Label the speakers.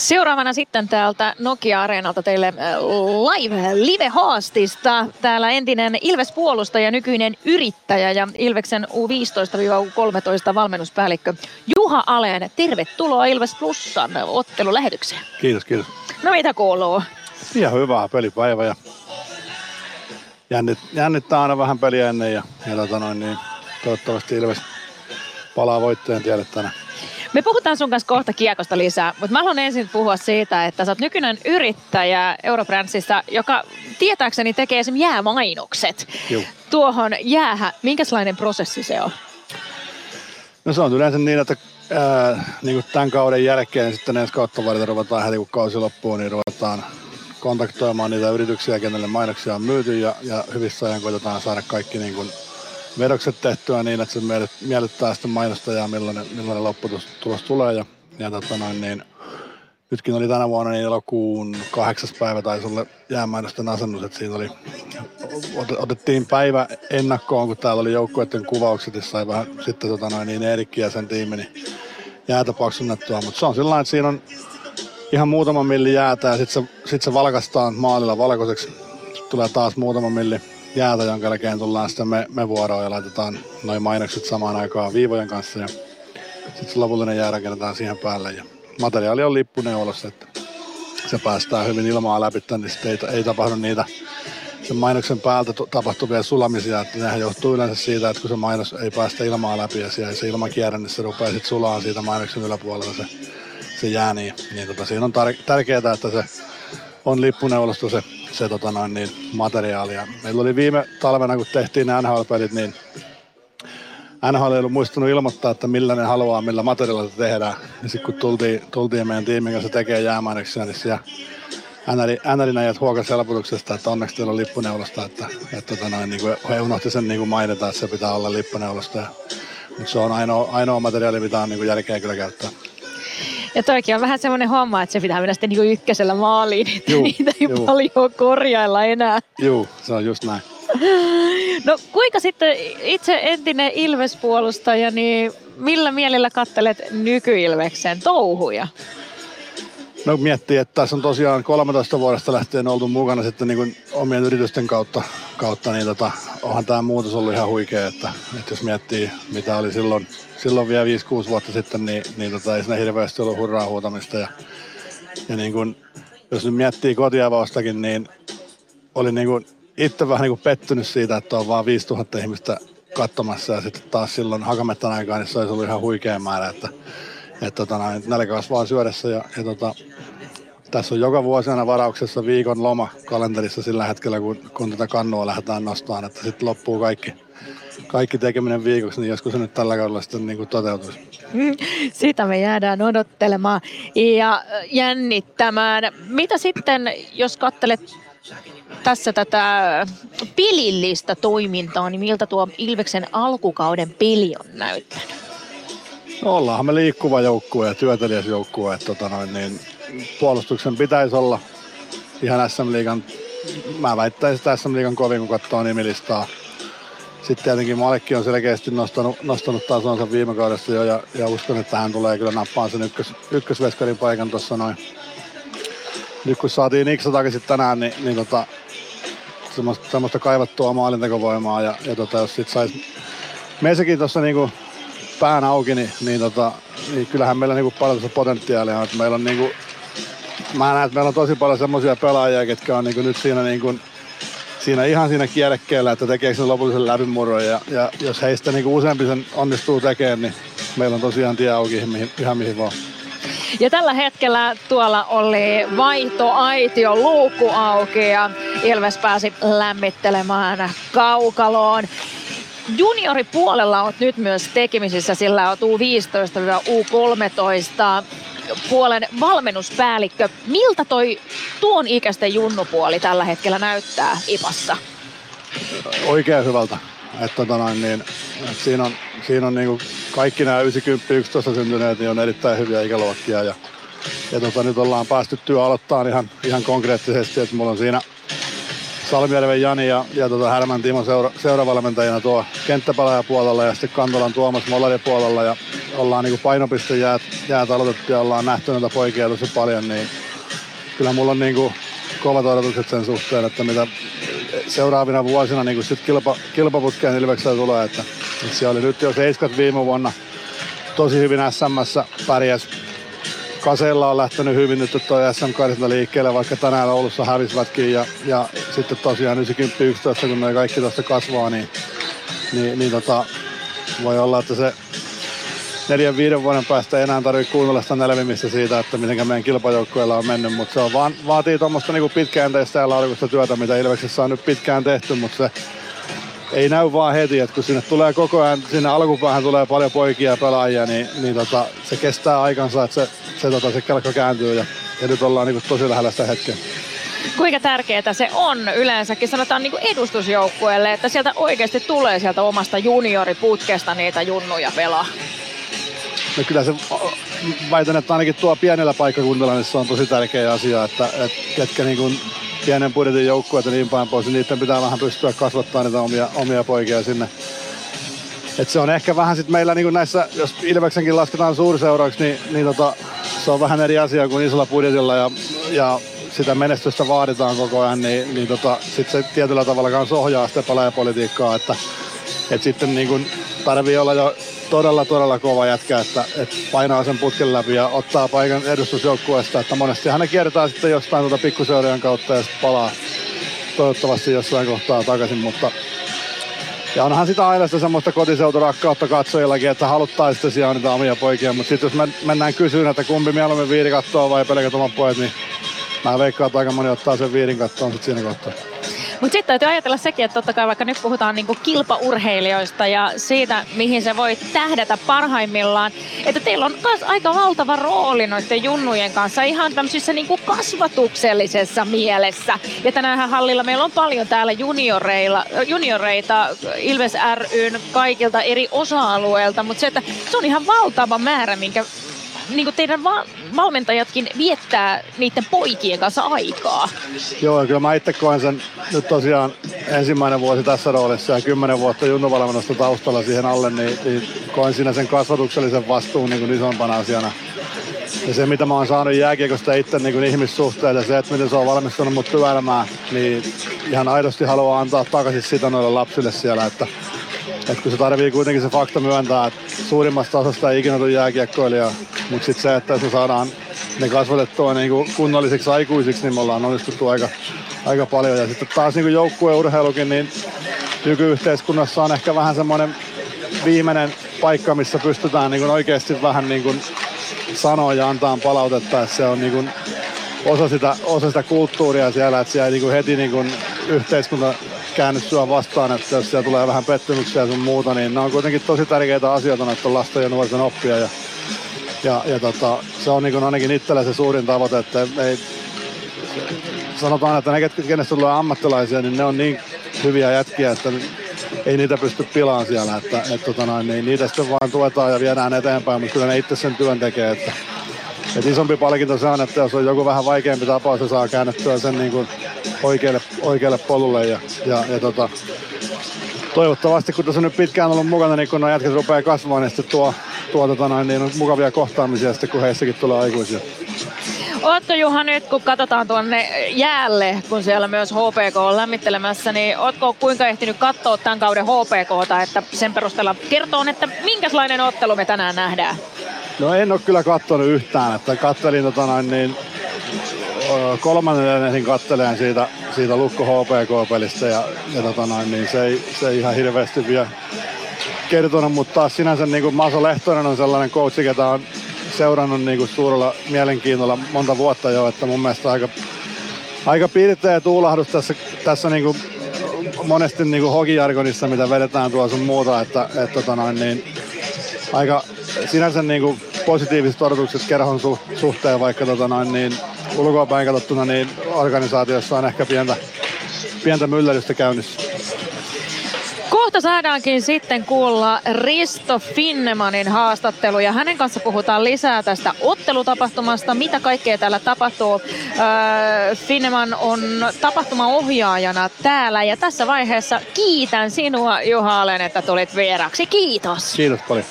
Speaker 1: Seuraavana sitten täältä Nokia-areenalta teille äh, live, live-haastista. Täällä entinen Ilves-puolustaja, nykyinen yrittäjä ja Ilveksen U15-U13 valmennuspäällikkö Juha Aleen. Tervetuloa Ilves Plussan ottelulähetykseen.
Speaker 2: Kiitos, kiitos.
Speaker 1: No mitä kuuluu?
Speaker 2: Ihan hyvää pelipäivä ja jännit, jännittää aina vähän peliä ennen ja, ja tota noin, niin toivottavasti Ilves palaa voittajan tielle tänään.
Speaker 1: Me puhutaan sun kanssa kohta kiekosta lisää, mutta mä haluan ensin puhua siitä, että sä oot nykyinen yrittäjä Eurobrandsissa, joka tietääkseni tekee esimerkiksi jäämainokset
Speaker 2: Juu.
Speaker 1: tuohon jäähä. Minkälainen prosessi se on?
Speaker 2: No se on yleensä niin, että ää, niin kuin tämän kauden jälkeen niin sitten ensi kautta varten ruvetaan heti kun kausi loppuu, niin ruvetaan kontaktoimaan niitä yrityksiä, kenelle mainoksia on myyty ja, ja hyvissä ajan koitetaan saada kaikki niin kuin vedokset tehtyä niin, että se miellyttää sitten mainostajaa, millainen, millainen lopputulos tulee. Ja, ja tota noin, niin, nytkin oli tänä vuonna niin elokuun kahdeksas päivä taisi olla jäämainosten asennus, että siinä oli, otettiin päivä ennakkoon, kun täällä oli joukkueiden kuvaukset, ja sai vähän sitten tota noin, niin Eerikki ja sen tiimi niin jäätä paksunnettua, mutta se on sillä että siinä on ihan muutama milli jäätä ja sitten se, sit se valkastaan maalilla valkoiseksi. Tulee taas muutama milli jäätä, jonka jälkeen tullaan sitten me, me vuoroon ja laitetaan noin mainokset samaan aikaan viivojen kanssa ja sitten lopullinen jää rakennetaan siihen päälle. Ja materiaali on lippuneuvolossa, että se päästää hyvin ilmaa läpi, niin sitten ei, ei tapahdu niitä sen mainoksen päältä tapahtuvia sulamisia, että nehän johtuu yleensä siitä, että kun se mainos ei päästä ilmaa läpi ja siellä se ilma kierrä, niin se rupeaa sitten sulaa siitä mainoksen yläpuolella se, se jää, niin, niin tota, siinä on tar- tärkeää, että se on lippuneuvolosta se se tota noin, niin, materiaali. Ja meillä oli viime talvena, kun tehtiin nämä NHL-pelit, niin NHL ei ollut muistunut ilmoittaa, että millä ne haluaa, millä materiaalilla tehdään. Ja sitten kun tultiin, tultiin meidän tiimin kanssa tekee jäämainoksia, niin siellä NRin ajat huokas helpotuksesta, että onneksi teillä on lippuneulosta, että, että tota noin, niin kuin he unohti sen niin kuin mainita, että se pitää olla lippuneulosta. mutta se on ainoa, ainoa materiaali, mitä on niin kuin jälkeen kyllä käyttää.
Speaker 1: Ja toikin on vähän semmoinen homma, että se pitää mennä sitten niin ykkösellä maaliin, että juu, niitä ei juu. paljon korjailla enää.
Speaker 2: Joo, se on just näin.
Speaker 1: No kuinka sitten itse entinen Ilves-puolustaja, niin millä mielellä kattelet nykyilveksen touhuja?
Speaker 2: No miettii, että tässä on tosiaan 13 vuodesta lähtien oltu mukana sitten niin kuin omien yritysten kautta, kautta niin tota, onhan tämä muutos ollut ihan huikea, että, että jos miettii mitä oli silloin, silloin vielä 5-6 vuotta sitten, niin, niin tota, ei siinä hirveästi ollut hurraa huutamista. Ja, ja niin kuin, jos nyt miettii kotiavaustakin, niin oli niin kuin itse vähän niin kuin pettynyt siitä, että on vaan 5000 ihmistä katsomassa. Ja sitten taas silloin Hakamettan aikaan niin se olisi ollut ihan huikea määrä, että että tota, nälkä kasvaa syödessä. Ja, ja tota, tässä on joka vuosi aina varauksessa viikon loma kalenterissa sillä hetkellä, kun, kun tätä kannua lähdetään nostamaan, että sitten loppuu kaikki, kaikki tekeminen viikoksi, niin joskus se nyt tällä kaudella sitten niin kuin toteutuisi.
Speaker 1: Sitä me jäädään odottelemaan ja jännittämään. Mitä sitten, jos katselet tässä tätä pilillistä toimintaa, niin miltä tuo Ilveksen alkukauden peli on näyttänyt?
Speaker 2: No ollaanhan me liikkuva joukkue ja työtelijäs joukkue, että tota noin, niin puolustuksen pitäisi olla ihan SM Liigan, mä väittäisin, että SM Liigan kovin kun katsoo nimilistaa. Sitten tietenkin Malekki on selkeästi nostanut, nostanut tasonsa viime kaudessa jo ja, ja uskon, että hän tulee kyllä nappaan sen ykkös, ykkösveskarin paikan tuossa noin. Nyt kun saatiin Niksa takaisin tänään, niin, niin tota, semmoista, semmoista kaivattua maalintekovoimaa ja, ja tota, jos sit sais meissäkin tuossa niinku pään auki, niin, niin, tota, niin kyllähän meillä niinku paljon potentiaalia on. Meillä on niinku, mä näen, että meillä on tosi paljon semmoisia pelaajia, ketkä on niinku nyt siinä, niinku, siinä ihan siinä kierrekkeellä, että tekee sen lopullisen läpimurron. Ja, ja jos heistä niinku useampi sen onnistuu tekemään, niin meillä on tosiaan tie auki mihin, ihan mihin vaan.
Speaker 1: Ja tällä hetkellä tuolla oli vaihto aitio luukku auki ja Ilves pääsi lämmittelemään kaukaloon junioripuolella olet nyt myös tekemisissä, sillä olet U15-U13 puolen valmennuspäällikkö. Miltä toi tuon ikäisten junnupuoli tällä hetkellä näyttää IPassa?
Speaker 2: Oikein hyvältä. Että tota noin, niin, että siinä on, siinä on niin kaikki nämä 90-11 syntyneet niin on erittäin hyviä ikäluokkia. Ja, ja tota, nyt ollaan päästy työ aloittaa ihan, ihan konkreettisesti, että mulla on siinä Salmijärven Jani ja, ja tota Härmän Timo seura, seuravalmentajana tuo kenttäpelaaja puolella ja sitten Kantolan Tuomas Molari puolella ja ollaan niin painopiste jäät, jäät aloitettu ja ollaan nähty näitä poikia tosi paljon, niin kyllä mulla on niin kuin kovat odotukset sen suhteen, että mitä seuraavina vuosina niin sit kilpa, kilpaputkeen Ilveksellä tulee. Että, että siellä oli nyt jo seiskat viime vuonna tosi hyvin SMS pärjäs. Kaseilla on lähtenyt hyvin nyt tuo SM liikkeelle, vaikka tänään Oulussa hävisvätkin. Ja, ja sitten tosiaan 90-11, kun ne kaikki tuosta kasvaa, niin, niin, niin tota, voi olla, että se neljän viiden vuoden päästä ei enää tarvitse kuunnella sitä nelvimistä siitä, että miten meidän kilpajoukkueella on mennyt, mutta se on vaan, vaatii tuommoista niinku pitkäjänteistä ja laadukasta työtä, mitä Ilveksessä on nyt pitkään tehty, mutta se ei näy vaan heti, että kun sinne tulee koko ajan, sinne alkupäähän tulee paljon poikia ja pelaajia, niin, niin tota, se kestää aikansa, että se, se, tota, se kelkka kääntyy ja, ja nyt ollaan niin tosi lähellä sitä hetkeä.
Speaker 1: Kuinka tärkeää se on yleensäkin, sanotaan niin edustusjoukkueelle, että sieltä oikeasti tulee sieltä omasta junioriputkesta niitä junnuja pelaa?
Speaker 2: No kyllä se, väitän, että ainakin tuo pienellä paikkakunnalla niin se on tosi tärkeä asia, että, että ketkä niin kuin pienen budjetin joukkueita niin päin pois, niin niiden pitää vähän pystyä kasvattaa niitä omia, omia poikia sinne. Et se on ehkä vähän sitten meillä niin näissä, jos Ilveksenkin lasketaan suurseuraksi, niin, niin tota, se on vähän eri asia kuin isolla budjetilla ja, ja sitä menestystä vaaditaan koko ajan, niin, niin tota, sitten se tietyllä tavalla kanssa ohjaa sitä pelaajapolitiikkaa, että et sitten niin kuin tarvii olla jo todella, todella kova jätkä, että, että painaa sen putken läpi ja ottaa paikan edustusjoukkueesta. Että monesti hän kiertää sitten jostain tuota pikkuseurien kautta ja sitten palaa toivottavasti jossain kohtaa takaisin, mutta ja onhan sitä aina sitä semmoista kotiseuturakkautta katsojillakin, että haluttaisiin tosiaan niitä omia poikia, mutta sitten jos mennään kysyyn, että kumpi mieluummin viiri kattoo vai pelkät omat pojat, niin mä veikkaan, että aika moni ottaa sen viirin kattoon sitten siinä kohtaa.
Speaker 1: Mutta sitten täytyy ajatella sekin, että totta kai vaikka nyt puhutaan niinku kilpaurheilijoista ja siitä, mihin se voi tähdätä parhaimmillaan, että teillä on myös aika valtava rooli noiden junnujen kanssa ihan tämmöisessä niinku kasvatuksellisessa mielessä. Ja tänään hallilla meillä on paljon täällä junioreilla, junioreita Ilves ryn kaikilta eri osa-alueilta, mutta se, että se on ihan valtava määrä, minkä niin kuin teidän va- valmentajatkin viettää niiden poikien kanssa aikaa.
Speaker 2: Joo, kyllä mä itse koen sen nyt tosiaan ensimmäinen vuosi tässä roolissa ja kymmenen vuotta junnuvalmennusta taustalla siihen alle, niin, niin koen siinä sen kasvatuksellisen vastuun niin kuin isompana asiana. Ja se, mitä mä oon saanut jääkiekosta itse niin kuin ihmissuhteille se, että miten se on valmistunut mut työelämään, niin ihan aidosti haluaa antaa takaisin sitä noille lapsille siellä, että et kun se tarvii kuitenkin se fakta myöntää, että suurimmasta osasta ei ikinä tule jääkiekkoilija, mutta sitten se, että me saadaan ne kasvatettua niin kuin kunnollisiksi aikuisiksi, niin me ollaan onnistuttu aika, aika paljon. Ja sitten taas niin joukkueurheilukin, niin nykyyhteiskunnassa on ehkä vähän semmoinen viimeinen paikka, missä pystytään niin kuin oikeasti vähän niin kuin sanoa ja antaa palautetta, että se on niin kuin osa sitä, osa sitä kulttuuria siellä, että siellä niin kuin heti niin kuin yhteiskunta käänny sua vastaan, että jos siellä tulee vähän pettymyksiä sun muuta, niin ne on kuitenkin tosi tärkeitä asioita näiden lasten ja nuorten oppia. Ja, ja, ja tota, se on niin ainakin itsellä se suurin tavoite, että ei, sanotaan, että ne, kenestä tulee ammattilaisia, niin ne on niin hyviä jätkiä, että ei niitä pysty pilaan siellä. Että, et, tota noin, niin niitä sitten vaan tuetaan ja viedään eteenpäin, mutta kyllä ne itse sen työn tekee. Että, et isompi palkinto se on, että jos on joku vähän vaikeampi tapaus, se saa käännettyä sen niin kuin oikealle, oikealle polulle. Ja, ja, ja tota, toivottavasti, kun tässä on nyt pitkään ollut mukana, niin kun nuo jätket rupeaa kasvamaan, niin tuo, tuo tota noin, niin on mukavia kohtaamisia sitten, kun heissäkin tulee aikuisia.
Speaker 1: Ootko Juha nyt, kun katsotaan tuonne jäälle, kun siellä myös HPK on lämmittelemässä, niin ootko kuinka ehtinyt katsoa tämän kauden HPKta, että sen perusteella kertoo, että minkälainen ottelu me tänään nähdään?
Speaker 2: No en ole kyllä katsonut yhtään, että kattelin tota noin, niin kolmannen ensin katteleen siitä, siitä Lukko HPK-pelistä ja, ja tota noin, niin se, ei, se ei ihan hirveästi vielä kertonut, mutta taas sinänsä niin kuin Maso Lehtonen on sellainen coach, ketä on seurannut niin kuin suurella mielenkiinnolla monta vuotta jo, että mun mielestä aika, aika piirteä tuulahdus tässä, tässä niin kuin monesti niin kuin mitä vedetään tuossa muuta, että, että tota noin, niin aika sinänsä niin kuin positiiviset odotukset kerhon suhteen, vaikka tota noin, niin ulkoapäin katsottuna niin organisaatiossa on ehkä pientä, pientä myllärystä käynnissä.
Speaker 1: Kohta saadaankin sitten kuulla Risto Finnemanin haastattelu ja hänen kanssa puhutaan lisää tästä ottelutapahtumasta, mitä kaikkea täällä tapahtuu. Öö, Finneman on tapahtumaohjaajana täällä ja tässä vaiheessa kiitän sinua Juha Alen, että tulit vieraksi. Kiitos.
Speaker 2: Kiitos paljon.